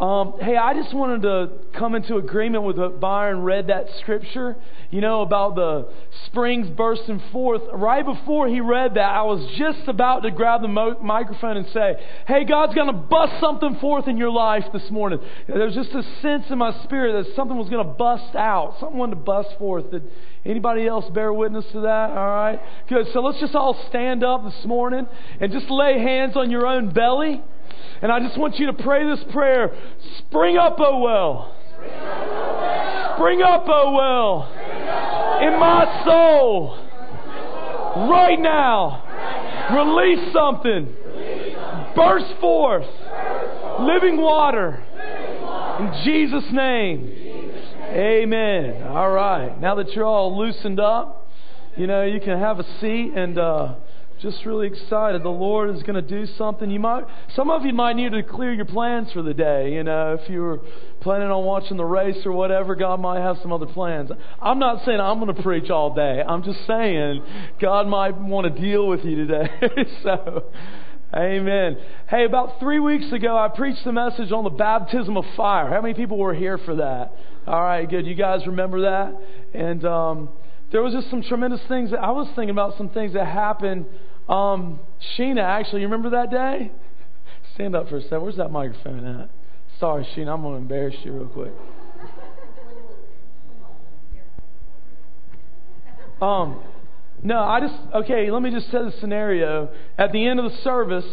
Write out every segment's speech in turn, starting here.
Um, hey, I just wanted to come into agreement with what Byron read that scripture, you know, about the springs bursting forth. Right before he read that, I was just about to grab the mo- microphone and say, Hey, God's going to bust something forth in your life this morning. There's just a sense in my spirit that something was going to bust out, something wanted to bust forth. Did anybody else bear witness to that? All right. Good. So let's just all stand up this morning and just lay hands on your own belly. And I just want you to pray this prayer Spring up, O well. Spring up, O well. In my soul. Right now. Release something. Burst forth. Living water. In Jesus' name. Amen. All right. Now that you're all loosened up, you know, you can have a seat and. Uh, just really excited. The Lord is going to do something. You might, some of you might need to clear your plans for the day. You know, if you were planning on watching the race or whatever, God might have some other plans. I'm not saying I'm going to preach all day. I'm just saying God might want to deal with you today. so, Amen. Hey, about three weeks ago, I preached a message on the baptism of fire. How many people were here for that? All right, good. You guys remember that? And um, there was just some tremendous things. That I was thinking about some things that happened um, Sheena, actually, you remember that day? Stand up for a second. Where's that microphone at? Sorry, Sheena, I'm going to embarrass you real quick. Um, no, I just, okay, let me just set the scenario. At the end of the service,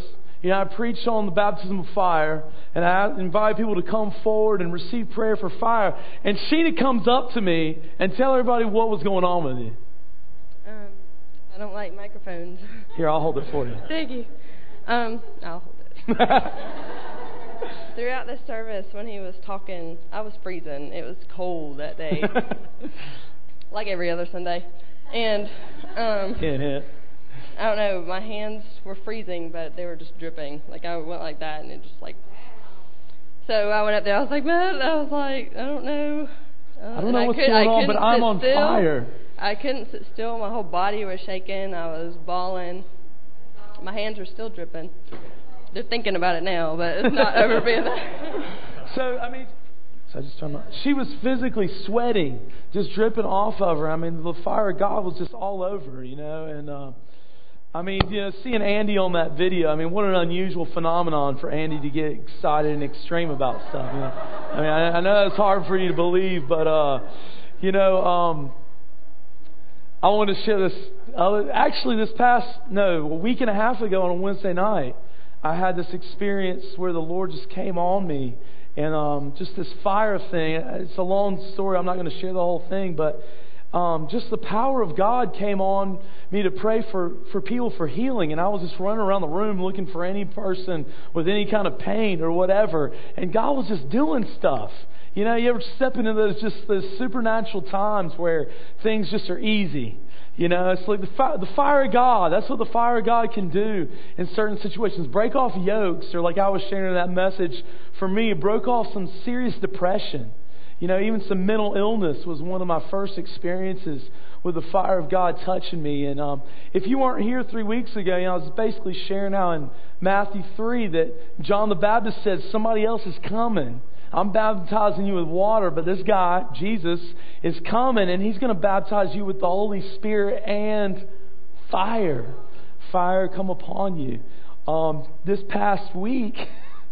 you know, I preach on the baptism of fire, and I invite people to come forward and receive prayer for fire. And Sheena comes up to me and tell everybody what was going on with you. I don't like microphones. Here, I'll hold it for you. Thank you. Um, I'll hold it. Throughout the service, when he was talking, I was freezing. It was cold that day, like every other Sunday. And um, Can't hit. I don't know. My hands were freezing, but they were just dripping. Like I went like that, and it just like. So I went up there. I was like, man. I was like, I don't know. Uh, I don't know what's could, going on, but I'm on still. fire. I couldn't sit still. My whole body was shaking. I was bawling. My hands were still dripping. They're thinking about it now, but it's not over being So I mean, so I just turned. My, she was physically sweating, just dripping off of her. I mean, the fire of God was just all over her, you know. And uh, I mean, you know, seeing Andy on that video. I mean, what an unusual phenomenon for Andy to get excited and extreme about stuff. You know? I mean, I, I know it's hard for you to believe, but uh, you know. um I want to share this. Actually, this past, no, a week and a half ago on a Wednesday night, I had this experience where the Lord just came on me. And um, just this fire thing. It's a long story. I'm not going to share the whole thing. But um, just the power of God came on me to pray for, for people for healing. And I was just running around the room looking for any person with any kind of pain or whatever. And God was just doing stuff. You know, you ever step into those just those supernatural times where things just are easy. You know, it's like the fire, the fire of God. That's what the fire of God can do in certain situations. Break off yokes, or like I was sharing that message, for me, broke off some serious depression. You know, even some mental illness was one of my first experiences with the fire of God touching me. And um, if you weren't here three weeks ago, you know, I was basically sharing out in Matthew 3 that John the Baptist said, Somebody else is coming I'm baptizing you with water, but this guy, Jesus, is coming and he's going to baptize you with the Holy Spirit and fire. Fire come upon you. Um, this past week,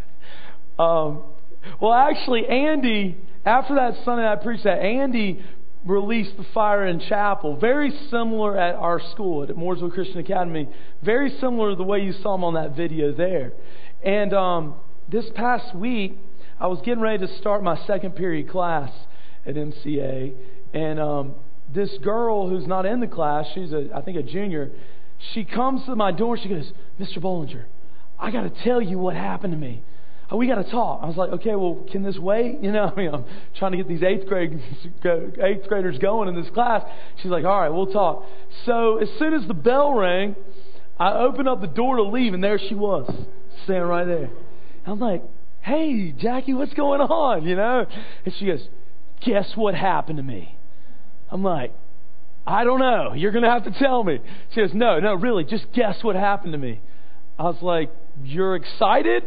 um, well, actually, Andy, after that Sunday I preached that, Andy released the fire in chapel. Very similar at our school, at Mooresville Christian Academy. Very similar to the way you saw him on that video there. And um, this past week, I was getting ready to start my second period class at MCA, and um, this girl who's not in the class, she's a, I think a junior, she comes to my door. She goes, "Mr. Bollinger, I got to tell you what happened to me. Oh, we got to talk." I was like, "Okay, well, can this wait?" You know, I mean, I'm trying to get these eighth grade eighth graders going in this class. She's like, "All right, we'll talk." So as soon as the bell rang, I opened up the door to leave, and there she was, standing right there. I'm like, Hey, Jackie, what's going on? You know? And she goes, Guess what happened to me? I'm like, I don't know. You're going to have to tell me. She goes, No, no, really, just guess what happened to me. I was like, You're excited?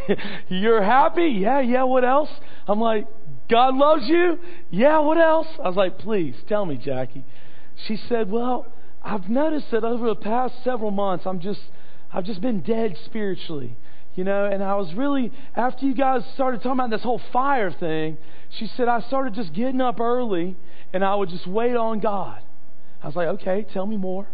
You're happy? Yeah, yeah, what else? I'm like, God loves you? Yeah, what else? I was like, Please tell me, Jackie. She said, Well, I've noticed that over the past several months, I'm just, I've just been dead spiritually. You know, and I was really, after you guys started talking about this whole fire thing, she said, I started just getting up early and I would just wait on God. I was like, okay, tell me more.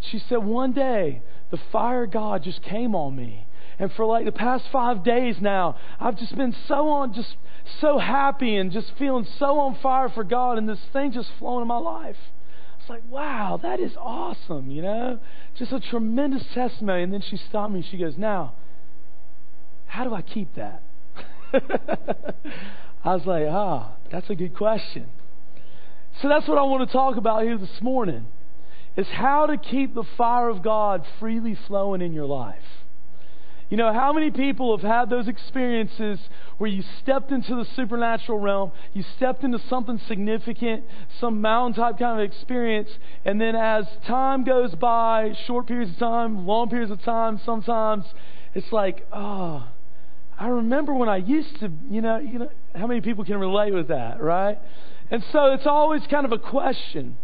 She said, one day, the fire God just came on me. And for like the past five days now, I've just been so on, just so happy and just feeling so on fire for God, and this thing just flowing in my life. It's like, wow, that is awesome, you know? Just a tremendous testimony. And then she stopped me and she goes, Now, how do I keep that? I was like, ah, that's a good question. So that's what I want to talk about here this morning is how to keep the fire of God freely flowing in your life. You know, how many people have had those experiences where you stepped into the supernatural realm, you stepped into something significant, some mountain type kind of experience, and then as time goes by, short periods of time, long periods of time, sometimes it's like, oh, I remember when I used to, you know, you know, how many people can relate with that, right? And so it's always kind of a question.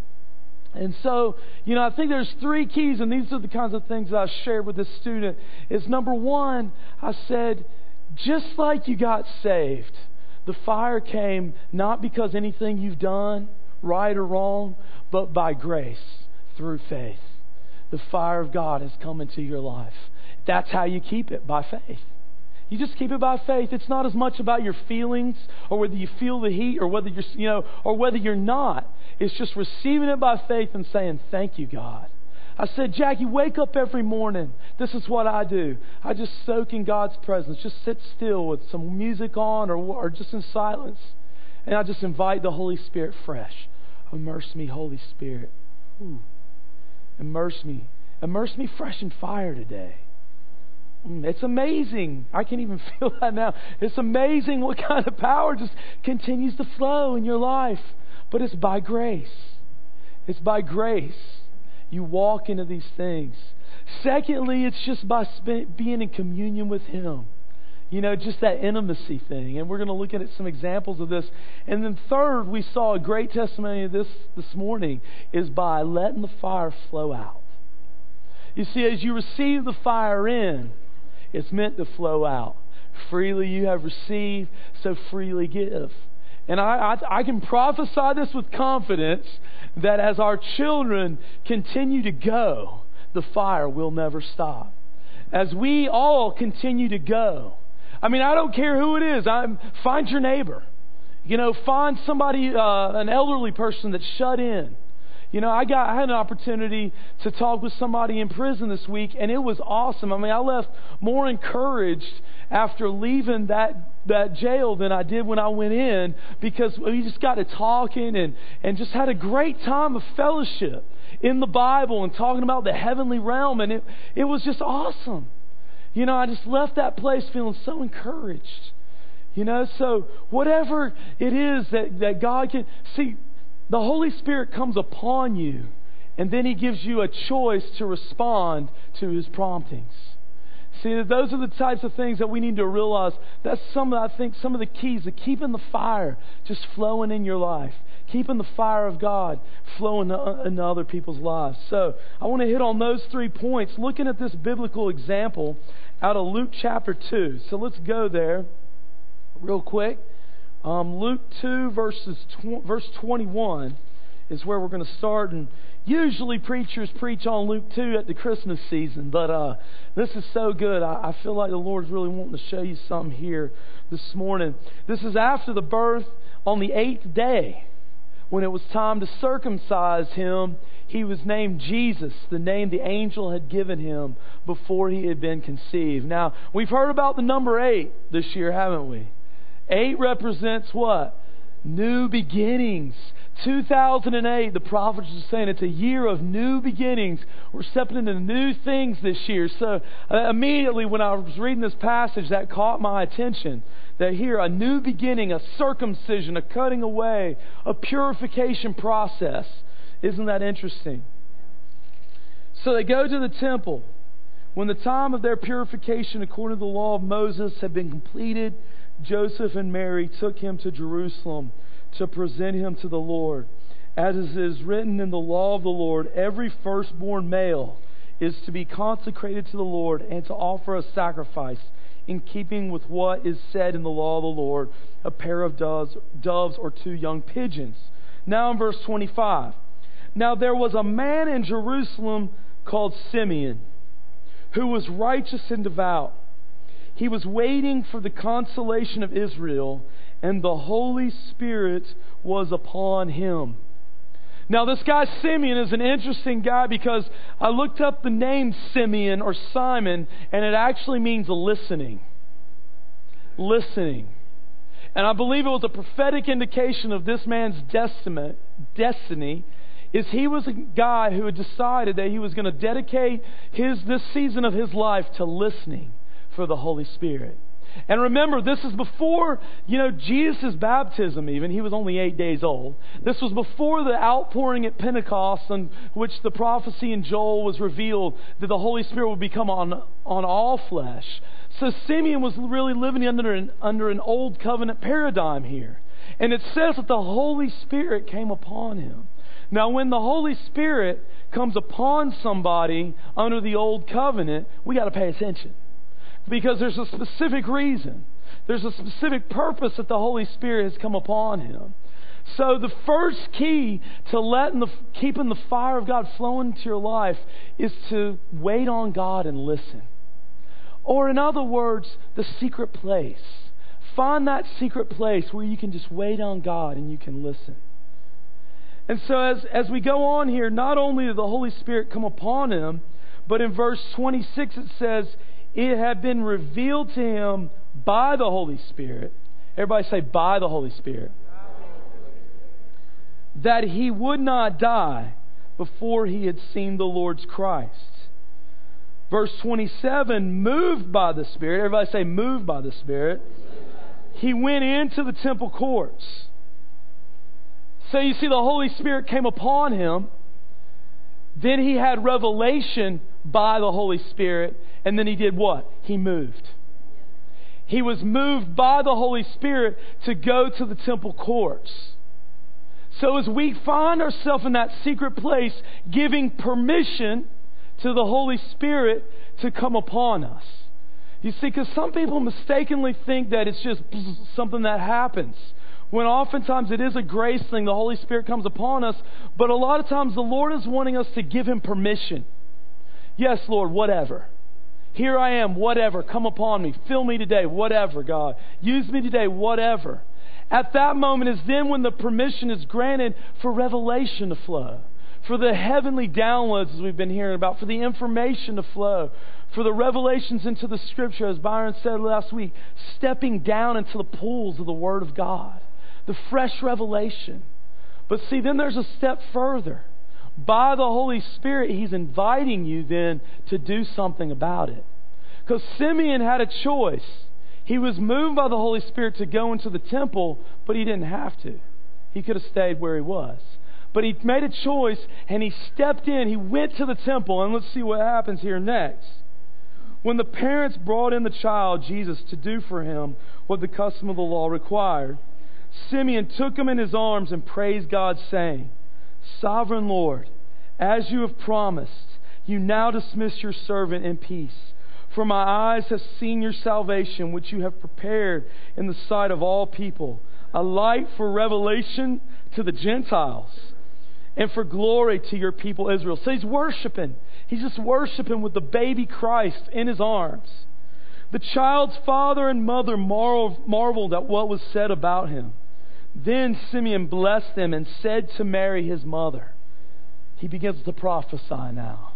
And so, you know, I think there's three keys, and these are the kinds of things that I shared with this student. Is number one, I said, just like you got saved, the fire came not because anything you've done, right or wrong, but by grace through faith. The fire of God has come into your life. That's how you keep it, by faith. You just keep it by faith. It's not as much about your feelings or whether you feel the heat or whether you're, you know, or whether you're not. It's just receiving it by faith and saying, "Thank you, God." I said, Jackie, wake up every morning. This is what I do. I just soak in God's presence. Just sit still with some music on or, or just in silence. And I just invite the Holy Spirit fresh. Immerse me, Holy Spirit. Ooh. Immerse me. Immerse me fresh in fire today. Mm, it's amazing. I can even feel that now. It's amazing what kind of power just continues to flow in your life. But it's by grace. It's by grace. You walk into these things. Secondly, it's just by being in communion with Him. You know, just that intimacy thing. And we're going to look at some examples of this. And then third, we saw a great testimony of this this morning is by letting the fire flow out. You see, as you receive the fire in, it's meant to flow out. Freely you have received, so freely give. And I, I, I, can prophesy this with confidence that as our children continue to go, the fire will never stop. As we all continue to go, I mean, I don't care who it is. I'm, find your neighbor. You know, find somebody, uh, an elderly person that's shut in. You know, I got I had an opportunity to talk with somebody in prison this week, and it was awesome. I mean, I left more encouraged after leaving that that jail than I did when I went in because we just got to talking and and just had a great time of fellowship in the Bible and talking about the heavenly realm, and it it was just awesome. You know, I just left that place feeling so encouraged. You know, so whatever it is that, that God can see, the Holy Spirit comes upon you, and then He gives you a choice to respond to His promptings. See, those are the types of things that we need to realize. That's some, I think, some of the keys to keeping the fire just flowing in your life, keeping the fire of God flowing into uh, other people's lives. So, I want to hit on those three points, looking at this biblical example out of Luke chapter 2. So, let's go there real quick. Um, Luke 2, verses tw- verse 21 is where we're going to start. And usually preachers preach on Luke 2 at the Christmas season, but uh, this is so good. I, I feel like the Lord's really wanting to show you something here this morning. This is after the birth on the eighth day when it was time to circumcise him. He was named Jesus, the name the angel had given him before he had been conceived. Now, we've heard about the number eight this year, haven't we? Eight represents what? New beginnings. 2008, the prophets are saying it's a year of new beginnings. We're stepping into new things this year. So uh, immediately when I was reading this passage, that caught my attention. That here, a new beginning, a circumcision, a cutting away, a purification process. Isn't that interesting? So they go to the temple When the time of their purification according to the law of Moses had been completed, Joseph and Mary took him to Jerusalem to present him to the Lord. As is written in the law of the Lord, every firstborn male is to be consecrated to the Lord and to offer a sacrifice in keeping with what is said in the law of the Lord a pair of doves, doves or two young pigeons. Now in verse 25. Now there was a man in Jerusalem called Simeon who was righteous and devout. He was waiting for the consolation of Israel, and the Holy Spirit was upon him. Now, this guy Simeon is an interesting guy because I looked up the name Simeon or Simon, and it actually means listening. Listening. And I believe it was a prophetic indication of this man's destiny is he was a guy who had decided that he was going to dedicate his this season of his life to listening for the Holy Spirit. And remember, this is before, you know, Jesus' baptism, even. He was only eight days old. This was before the outpouring at Pentecost, in which the prophecy in Joel was revealed that the Holy Spirit would become on, on all flesh. So Simeon was really living under an, under an old covenant paradigm here. And it says that the Holy Spirit came upon him. Now, when the Holy Spirit comes upon somebody under the old covenant, we got to pay attention. Because there's a specific reason. There's a specific purpose that the Holy Spirit has come upon him. So the first key to letting the keeping the fire of God flowing into your life is to wait on God and listen. Or in other words, the secret place. Find that secret place where you can just wait on God and you can listen. And so, as, as we go on here, not only did the Holy Spirit come upon him, but in verse 26 it says, It had been revealed to him by the Holy Spirit. Everybody say, by the Holy Spirit. That he would not die before he had seen the Lord's Christ. Verse 27, moved by the Spirit. Everybody say, moved by the Spirit. He went into the temple courts so you see, the Holy Spirit came upon him. Then he had revelation by the Holy Spirit. And then he did what? He moved. He was moved by the Holy Spirit to go to the temple courts. So as we find ourselves in that secret place, giving permission to the Holy Spirit to come upon us. You see, because some people mistakenly think that it's just something that happens when oftentimes it is a grace thing, the Holy Spirit comes upon us, but a lot of times the Lord is wanting us to give Him permission. Yes, Lord, whatever. Here I am, whatever. Come upon me. Fill me today, whatever, God. Use me today, whatever. At that moment is then when the permission is granted for revelation to flow, for the heavenly downloads, as we've been hearing about, for the information to flow, for the revelations into the Scripture, as Byron said last week, stepping down into the pools of the Word of God the fresh revelation. But see, then there's a step further. By the Holy Spirit, He's inviting you then to do something about it. Because Simeon had a choice. He was moved by the Holy Spirit to go into the temple, but he didn't have to. He could have stayed where he was. But he made a choice and he stepped in. He went to the temple. And let's see what happens here next. When the parents brought in the child, Jesus, to do for him what the custom of the law required, Simeon took him in his arms and praised God, saying, Sovereign Lord, as you have promised, you now dismiss your servant in peace. For my eyes have seen your salvation, which you have prepared in the sight of all people, a light for revelation to the Gentiles and for glory to your people Israel. So he's worshiping. He's just worshiping with the baby Christ in his arms. The child's father and mother marveled at what was said about him. Then Simeon blessed them and said to Mary, his mother, he begins to prophesy now.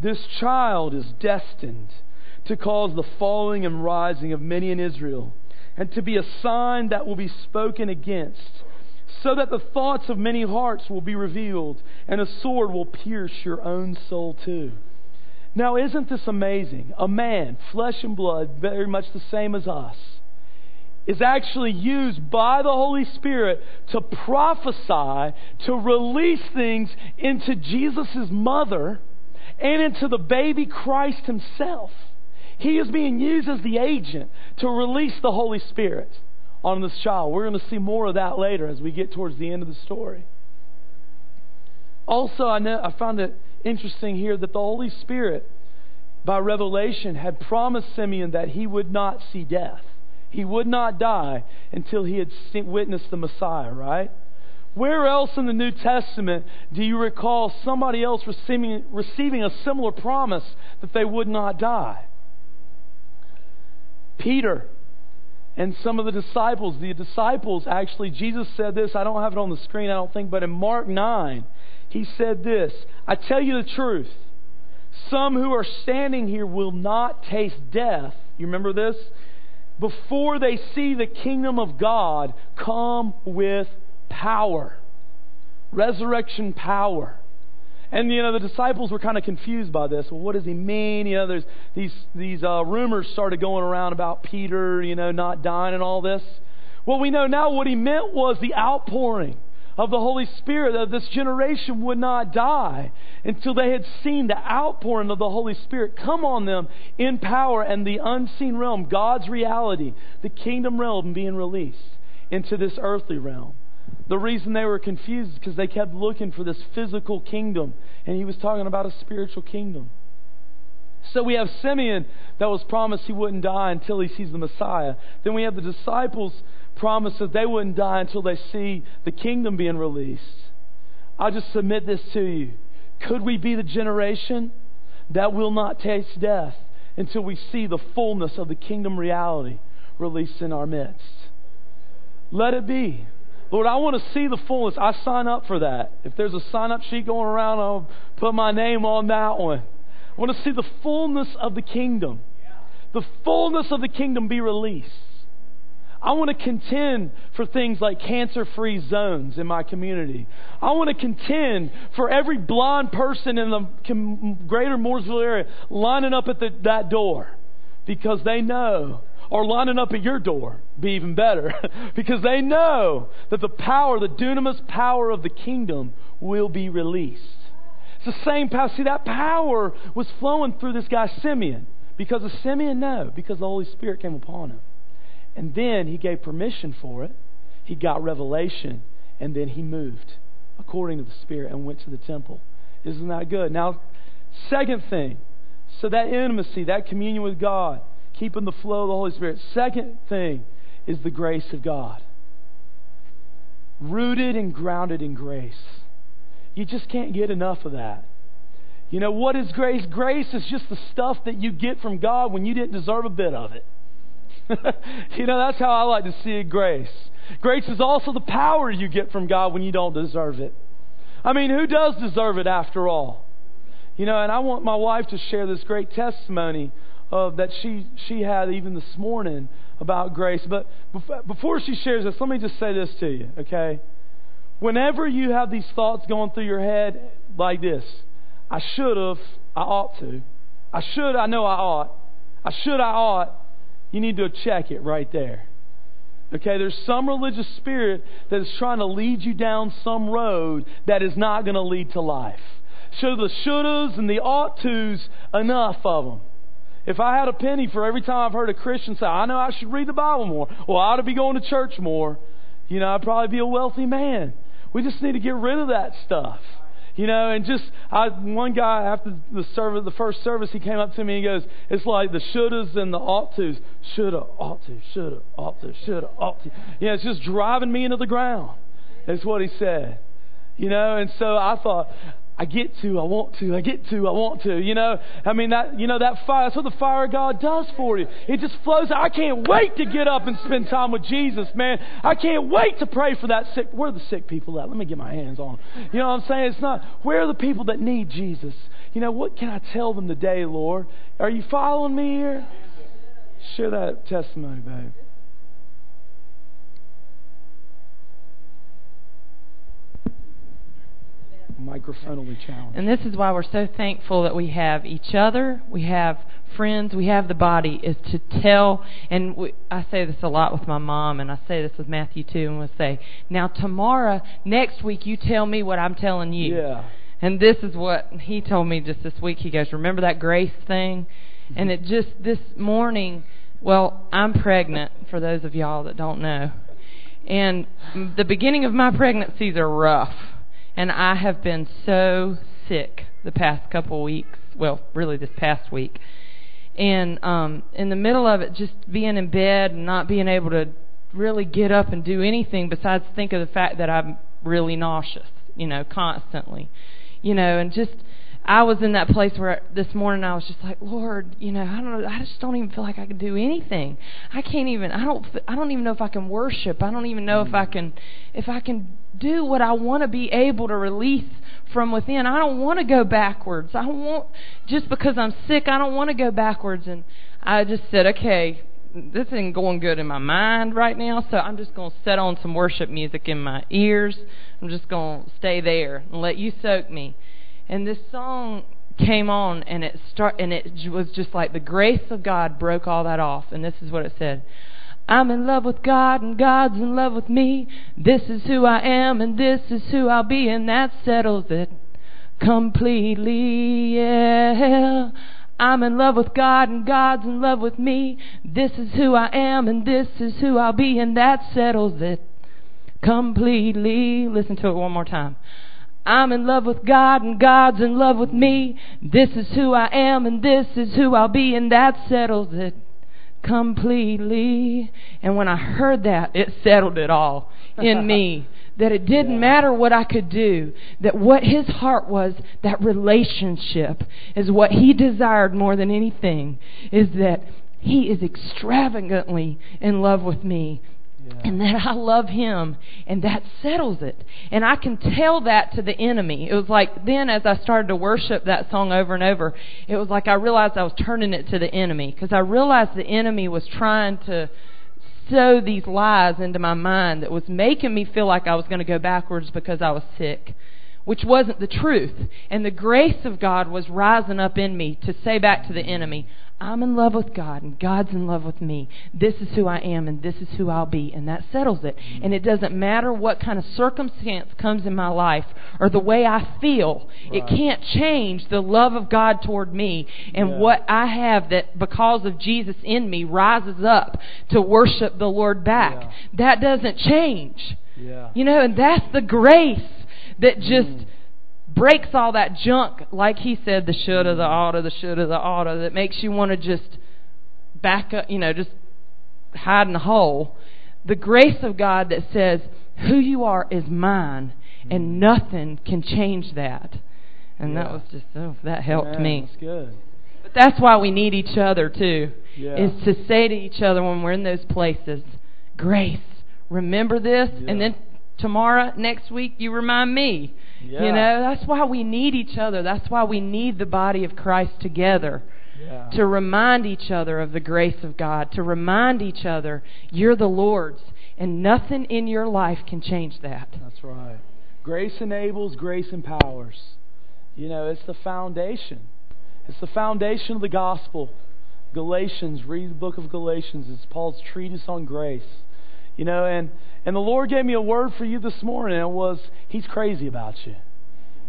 This child is destined to cause the falling and rising of many in Israel, and to be a sign that will be spoken against, so that the thoughts of many hearts will be revealed, and a sword will pierce your own soul too. Now, isn't this amazing? A man, flesh and blood, very much the same as us, is actually used by the Holy Spirit to prophesy, to release things into Jesus' mother and into the baby Christ himself. He is being used as the agent to release the Holy Spirit on this child. We're going to see more of that later as we get towards the end of the story. Also, I, know, I found it interesting here that the Holy Spirit, by revelation, had promised Simeon that he would not see death. He would not die until he had witnessed the Messiah, right? Where else in the New Testament do you recall somebody else receiving, receiving a similar promise that they would not die? Peter and some of the disciples. The disciples, actually, Jesus said this. I don't have it on the screen, I don't think, but in Mark 9, he said this I tell you the truth. Some who are standing here will not taste death. You remember this? Before they see the kingdom of God come with power. Resurrection power. And you know the disciples were kind of confused by this. Well, what does he mean? You know, there's these these uh, rumors started going around about Peter, you know, not dying and all this. Well, we know now what he meant was the outpouring of the Holy Spirit. That this generation would not die until they had seen the outpouring of the Holy Spirit come on them in power and the unseen realm, God's reality, the kingdom realm being released into this earthly realm. The reason they were confused is because they kept looking for this physical kingdom, and he was talking about a spiritual kingdom. So we have Simeon that was promised he wouldn't die until he sees the Messiah. Then we have the disciples promised that they wouldn't die until they see the kingdom being released. I just submit this to you. Could we be the generation that will not taste death until we see the fullness of the kingdom reality released in our midst? Let it be. Lord, I want to see the fullness. I sign up for that. If there's a sign up sheet going around, I'll put my name on that one. I want to see the fullness of the kingdom. The fullness of the kingdom be released. I want to contend for things like cancer free zones in my community. I want to contend for every blind person in the greater Mooresville area lining up at the, that door because they know or lining up at your door be even better because they know that the power, the dunamis power of the kingdom will be released. It's the same power. See, that power was flowing through this guy Simeon. Because of Simeon? No, because the Holy Spirit came upon him. And then he gave permission for it. He got revelation. And then he moved according to the Spirit and went to the temple. Isn't that good? Now, second thing. So that intimacy, that communion with God, keeping the flow of the Holy Spirit. Second thing is the grace of God. Rooted and grounded in grace. You just can't get enough of that. You know, what is grace? Grace is just the stuff that you get from God when you didn't deserve a bit of it. you know, that's how I like to see grace. Grace is also the power you get from God when you don't deserve it. I mean, who does deserve it after all? You know, and I want my wife to share this great testimony of that she she had even this morning about grace. But before she shares this, let me just say this to you, okay? Whenever you have these thoughts going through your head like this, I should have, I ought to, I should, I know I ought, I should, I ought, you need to check it right there. Okay, there's some religious spirit that is trying to lead you down some road that is not going to lead to life. So the shouldas and the ought tos, enough of them. If I had a penny for every time I've heard a Christian say, I know I should read the Bible more, or I ought to be going to church more, you know, I'd probably be a wealthy man. We just need to get rid of that stuff. You know, and just I, one guy after the service, the first service, he came up to me and goes, "It's like the shouldas and the ought tos, shoulda, ought to, shoulda, ought to, shoulda, ought to." Yeah, it's just driving me into the ground. That's what he said. You know, and so I thought, I get to, I want to, I get to, I want to. You know, I mean that, you know that fire. That's what the fire of God does for you. It just flows. I can't wait to get up and spend time with Jesus, man. I can't wait to pray for that sick. Where are the sick people at? Let me get my hands on. You know what I'm saying? It's not. Where are the people that need Jesus? You know what can I tell them today, Lord? Are you following me here? Share that testimony, babe. Microphonally challenged. And this is why we're so thankful that we have each other, we have friends, we have the body, is to tell. And we, I say this a lot with my mom, and I say this with Matthew too, and we'll say, now tomorrow, next week, you tell me what I'm telling you. Yeah. And this is what he told me just this week. He goes, Remember that grace thing? Mm-hmm. And it just, this morning, well, I'm pregnant, for those of y'all that don't know. And the beginning of my pregnancies are rough. And I have been so sick the past couple weeks. Well, really this past week. And um in the middle of it just being in bed and not being able to really get up and do anything besides think of the fact that I'm really nauseous, you know, constantly. You know, and just I was in that place where this morning I was just like, Lord, you know, I don't know, I just don't even feel like I can do anything. I can't even I don't I don't even know if I can worship. I don't even know if I mm-hmm. can if I can do what I want to be able to release from within. I don't want to go backwards. I want just because I'm sick, I don't want to go backwards and I just said, okay, this isn't going good in my mind right now, so I'm just going to set on some worship music in my ears. I'm just going to stay there and let you soak me. And this song came on and it start and it was just like the grace of God broke all that off and this is what it said. I'm in love with God and God's in love with me. This is who I am and this is who I'll be and that settles it completely. Yeah. I'm in love with God and God's in love with me. This is who I am and this is who I'll be and that settles it completely. Listen to it one more time. I'm in love with God and God's in love with me. This is who I am and this is who I'll be and that settles it completely. And when I heard that, it settled it all in me. That it didn't yeah. matter what I could do, that what his heart was, that relationship is what he desired more than anything, is that he is extravagantly in love with me and that I love him, and that settles it. And I can tell that to the enemy. It was like then, as I started to worship that song over and over, it was like I realized I was turning it to the enemy because I realized the enemy was trying to sow these lies into my mind that was making me feel like I was going to go backwards because I was sick which wasn't the truth. And the grace of God was rising up in me to say back to the enemy, I'm in love with God and God's in love with me. This is who I am and this is who I'll be. And that settles it. And it doesn't matter what kind of circumstance comes in my life or the way I feel. Right. It can't change the love of God toward me and yeah. what I have that because of Jesus in me rises up to worship the Lord back. Yeah. That doesn't change. Yeah. You know, and that's the grace that just mm breaks all that junk, like he said, the shoulda, the oughta, the shoulda, the oughta, that makes you want to just back up, you know, just hide in the hole. The grace of God that says, who you are is mine, and mm. nothing can change that. And yeah. that was just, oh, that helped me. That's good. But that's why we need each other, too, yeah. is to say to each other when we're in those places, grace, remember this, and then tomorrow, next week, you remind me. Yeah. You know, that's why we need each other. That's why we need the body of Christ together. Yeah. To remind each other of the grace of God, to remind each other, you're the Lord's, and nothing in your life can change that. That's right. Grace enables, grace empowers. You know, it's the foundation. It's the foundation of the gospel. Galatians, read the book of Galatians. It's Paul's treatise on grace. You know, and and the Lord gave me a word for you this morning. It was, He's crazy about you.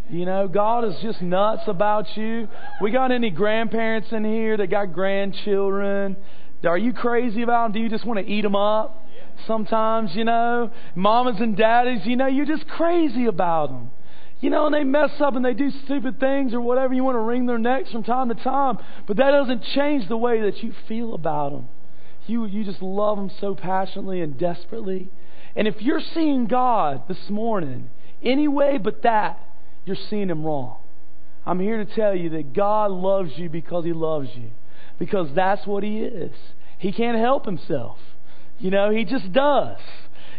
You know, God is just nuts about you. We got any grandparents in here that got grandchildren? Are you crazy about them? Do you just want to eat them up? Sometimes, you know, mamas and daddies, you know, you're just crazy about them. You know, and they mess up and they do stupid things or whatever. You want to wring their necks from time to time. But that doesn't change the way that you feel about them. You, you just love them so passionately and desperately. And if you're seeing God this morning any way but that, you're seeing Him wrong. I'm here to tell you that God loves you because He loves you. Because that's what He is. He can't help Himself. You know, He just does.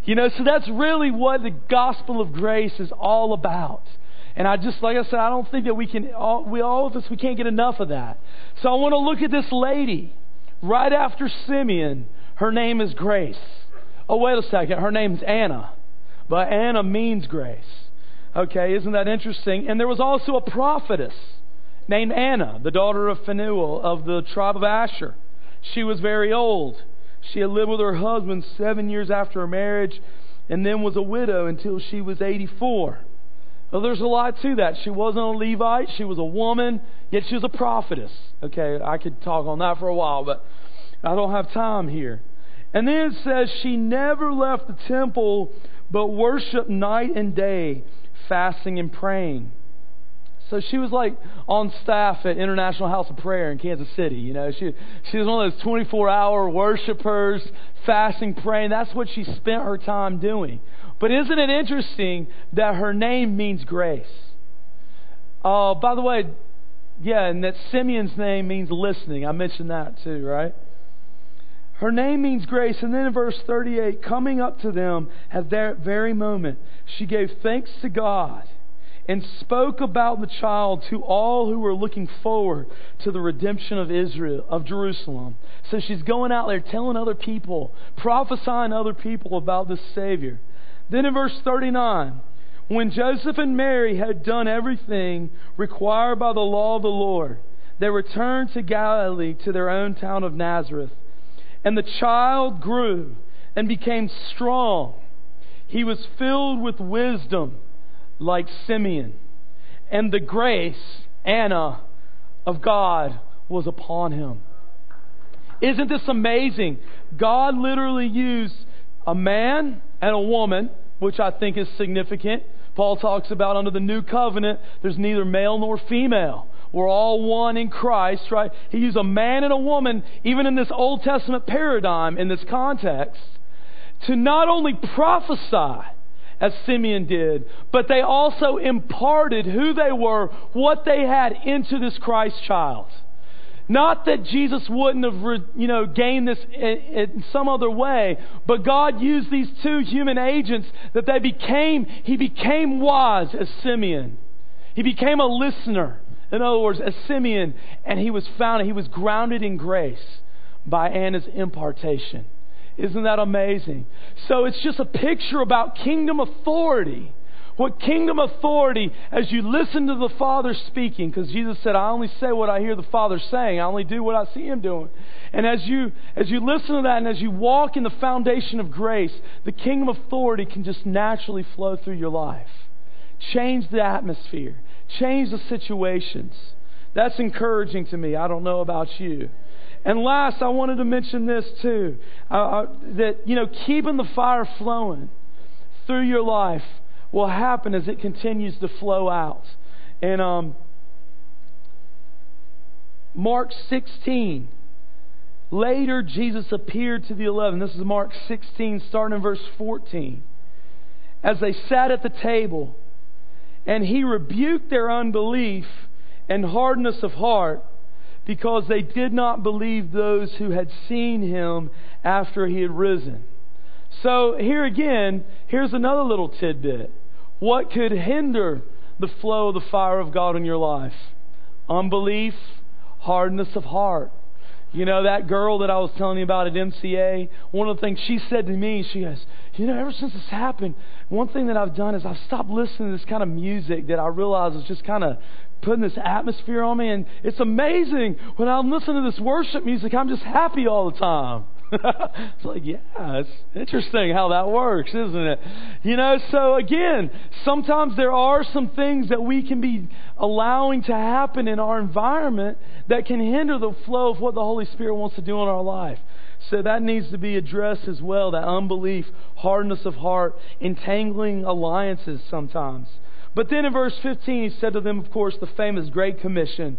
You know, so that's really what the gospel of grace is all about. And I just, like I said, I don't think that we can, all, we, all of us, we can't get enough of that. So I want to look at this lady right after Simeon. Her name is Grace. Oh, wait a second. Her name's Anna. But Anna means grace. Okay, isn't that interesting? And there was also a prophetess named Anna, the daughter of Phanuel of the tribe of Asher. She was very old. She had lived with her husband seven years after her marriage and then was a widow until she was 84. Well, there's a lot to that. She wasn't a Levite, she was a woman, yet she was a prophetess. Okay, I could talk on that for a while, but I don't have time here. And then it says she never left the temple but worshiped night and day, fasting and praying. So she was like on staff at International House of Prayer in Kansas City. You know, she she was one of those 24-hour worshipers, fasting, praying. That's what she spent her time doing. But isn't it interesting that her name means grace? Uh, by the way, yeah, and that Simeon's name means listening. I mentioned that too, right? Her name means grace. And then in verse 38, coming up to them at that very moment, she gave thanks to God and spoke about the child to all who were looking forward to the redemption of Israel, of Jerusalem. So she's going out there telling other people, prophesying other people about this Savior. Then in verse 39, when Joseph and Mary had done everything required by the law of the Lord, they returned to Galilee to their own town of Nazareth. And the child grew and became strong. He was filled with wisdom like Simeon. And the grace, Anna, of God was upon him. Isn't this amazing? God literally used a man and a woman, which I think is significant. Paul talks about under the new covenant, there's neither male nor female. We're all one in Christ, right? He used a man and a woman, even in this Old Testament paradigm, in this context, to not only prophesy, as Simeon did, but they also imparted who they were, what they had into this Christ child. Not that Jesus wouldn't have, you know, gained this in some other way, but God used these two human agents that they became, he became wise as Simeon. He became a listener. In other words, as Simeon, and he was found, he was grounded in grace by Anna's impartation. Isn't that amazing? So it's just a picture about kingdom authority. What kingdom authority, as you listen to the Father speaking, because Jesus said, I only say what I hear the Father saying, I only do what I see Him doing. And as you, as you listen to that and as you walk in the foundation of grace, the kingdom authority can just naturally flow through your life. Change the atmosphere, change the situations. That's encouraging to me. I don't know about you. And last, I wanted to mention this too uh, uh, that, you know, keeping the fire flowing through your life will happen as it continues to flow out. And um, Mark 16. Later, Jesus appeared to the eleven. This is Mark 16, starting in verse 14. As they sat at the table, and he rebuked their unbelief and hardness of heart because they did not believe those who had seen him after he had risen. So, here again, here's another little tidbit. What could hinder the flow of the fire of God in your life? Unbelief, hardness of heart. You know, that girl that I was telling you about at MCA, one of the things she said to me, she goes, You know, ever since this happened, one thing that I've done is I've stopped listening to this kind of music that I realize is just kind of putting this atmosphere on me. And it's amazing when I'm listening to this worship music, I'm just happy all the time. it's like, yeah, it's interesting how that works, isn't it? You know, so again, sometimes there are some things that we can be allowing to happen in our environment that can hinder the flow of what the Holy Spirit wants to do in our life. So that needs to be addressed as well that unbelief, hardness of heart, entangling alliances sometimes. But then in verse 15, he said to them, of course, the famous Great Commission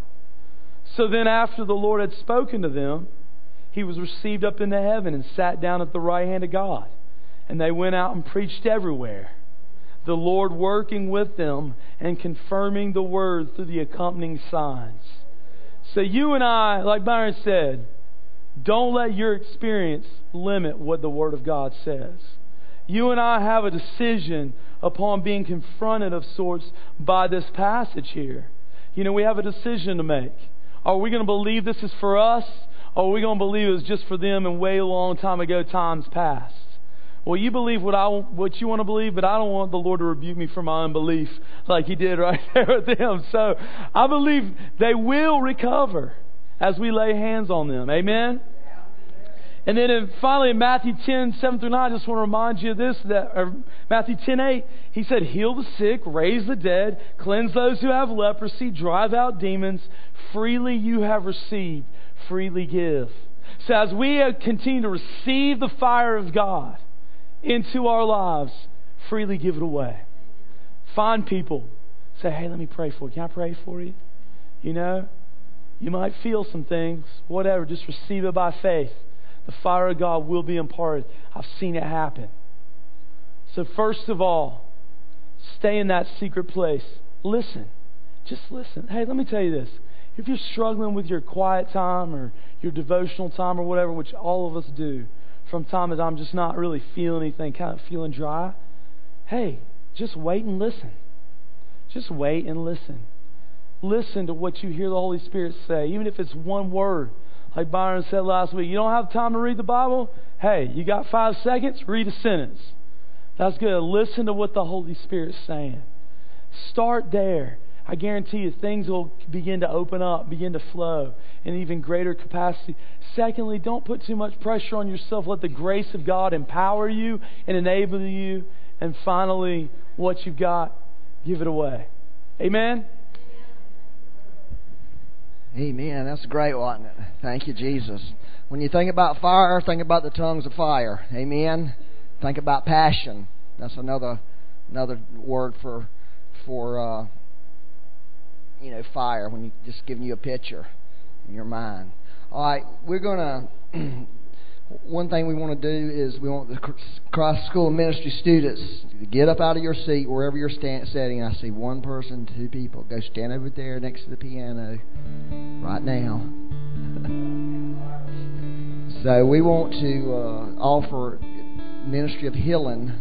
So then, after the Lord had spoken to them, he was received up into heaven and sat down at the right hand of God. And they went out and preached everywhere, the Lord working with them and confirming the word through the accompanying signs. So, you and I, like Byron said, don't let your experience limit what the Word of God says. You and I have a decision upon being confronted of sorts by this passage here. you know, we have a decision to make. Are we going to believe this is for us? Or are we going to believe it was just for them and way long time ago, times past? Well, you believe what I what you want to believe, but I don't want the Lord to rebuke me for my unbelief like He did right there with them. So I believe they will recover as we lay hands on them. Amen. And then in, finally in Matthew 10, 7 through 9, I just want to remind you of this, that Matthew 10, 8, he said, heal the sick, raise the dead, cleanse those who have leprosy, drive out demons. Freely you have received, freely give. So as we continue to receive the fire of God into our lives, freely give it away. Find people. Say, hey, let me pray for you. Can I pray for you? You know, you might feel some things, whatever. Just receive it by faith the fire of God will be imparted. I've seen it happen. So, first of all, stay in that secret place. Listen. Just listen. Hey, let me tell you this. If you're struggling with your quiet time or your devotional time or whatever, which all of us do, from time to time, just not really feeling anything, kind of feeling dry, hey, just wait and listen. Just wait and listen. Listen to what you hear the Holy Spirit say, even if it's one word. Like Byron said last week, you don't have time to read the Bible? Hey, you got five seconds? Read a sentence. That's good. Listen to what the Holy Spirit's saying. Start there. I guarantee you things will begin to open up, begin to flow in even greater capacity. Secondly, don't put too much pressure on yourself. Let the grace of God empower you and enable you. And finally, what you've got, give it away. Amen? Amen. That's great, wasn't it? Thank you, Jesus. When you think about fire, think about the tongues of fire. Amen. Think about passion. That's another another word for for uh, you know fire. When you just giving you a picture in your mind. All right, we're gonna one thing we want to do is we want the Christ School of Ministry students to get up out of your seat wherever you're stand, sitting. I see one person, two people. Go stand over there next to the piano right now. so we want to uh, offer ministry of healing.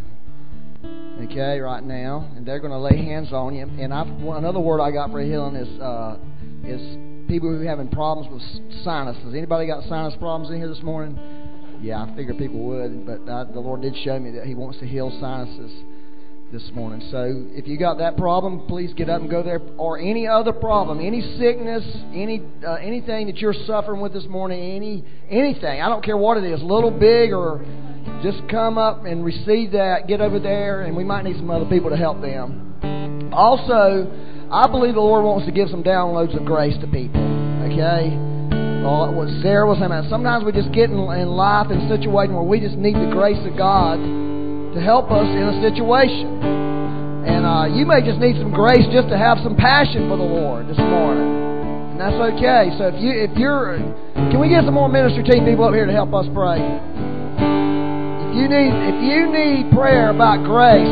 Okay, right now, and they're going to lay hands on you. And I've, another word I got for healing is uh, is people who are having problems with sinuses. Anybody got sinus problems in here this morning? Yeah, I figured people would, but I, the Lord did show me that He wants to heal sinuses this morning. So if you got that problem, please get up and go there. Or any other problem, any sickness, any uh, anything that you're suffering with this morning, any anything. I don't care what it is, little, big, or just come up and receive that. Get over there, and we might need some other people to help them. Also, I believe the Lord wants to give some downloads of grace to people. Okay what Sarah was saying. Sometimes we just get in, in life in a situation where we just need the grace of God to help us in a situation. And uh, you may just need some grace just to have some passion for the Lord this morning, and that's okay. So if you if you're, can we get some more ministry team people up here to help us pray? If you need if you need prayer about grace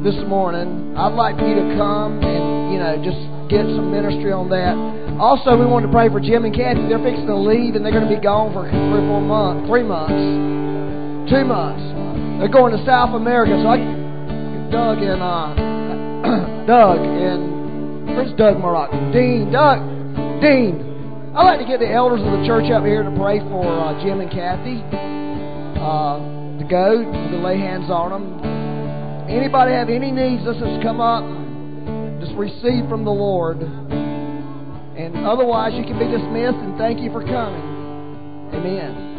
this morning, I'd like for you to come and you know just get some ministry on that. Also, we wanted to pray for Jim and Kathy. They're fixing to leave, and they're going to be gone for three four months, three months, two months. They're going to South America. So I, Doug and uh, Doug and where's Doug Murrock? Dean, Doug, Dean. I'd like to get the elders of the church up here to pray for uh, Jim and Kathy uh, to go to lay hands on them. Anybody have any needs? Let's just come up, just receive from the Lord. And otherwise, you can be dismissed, and thank you for coming. Amen.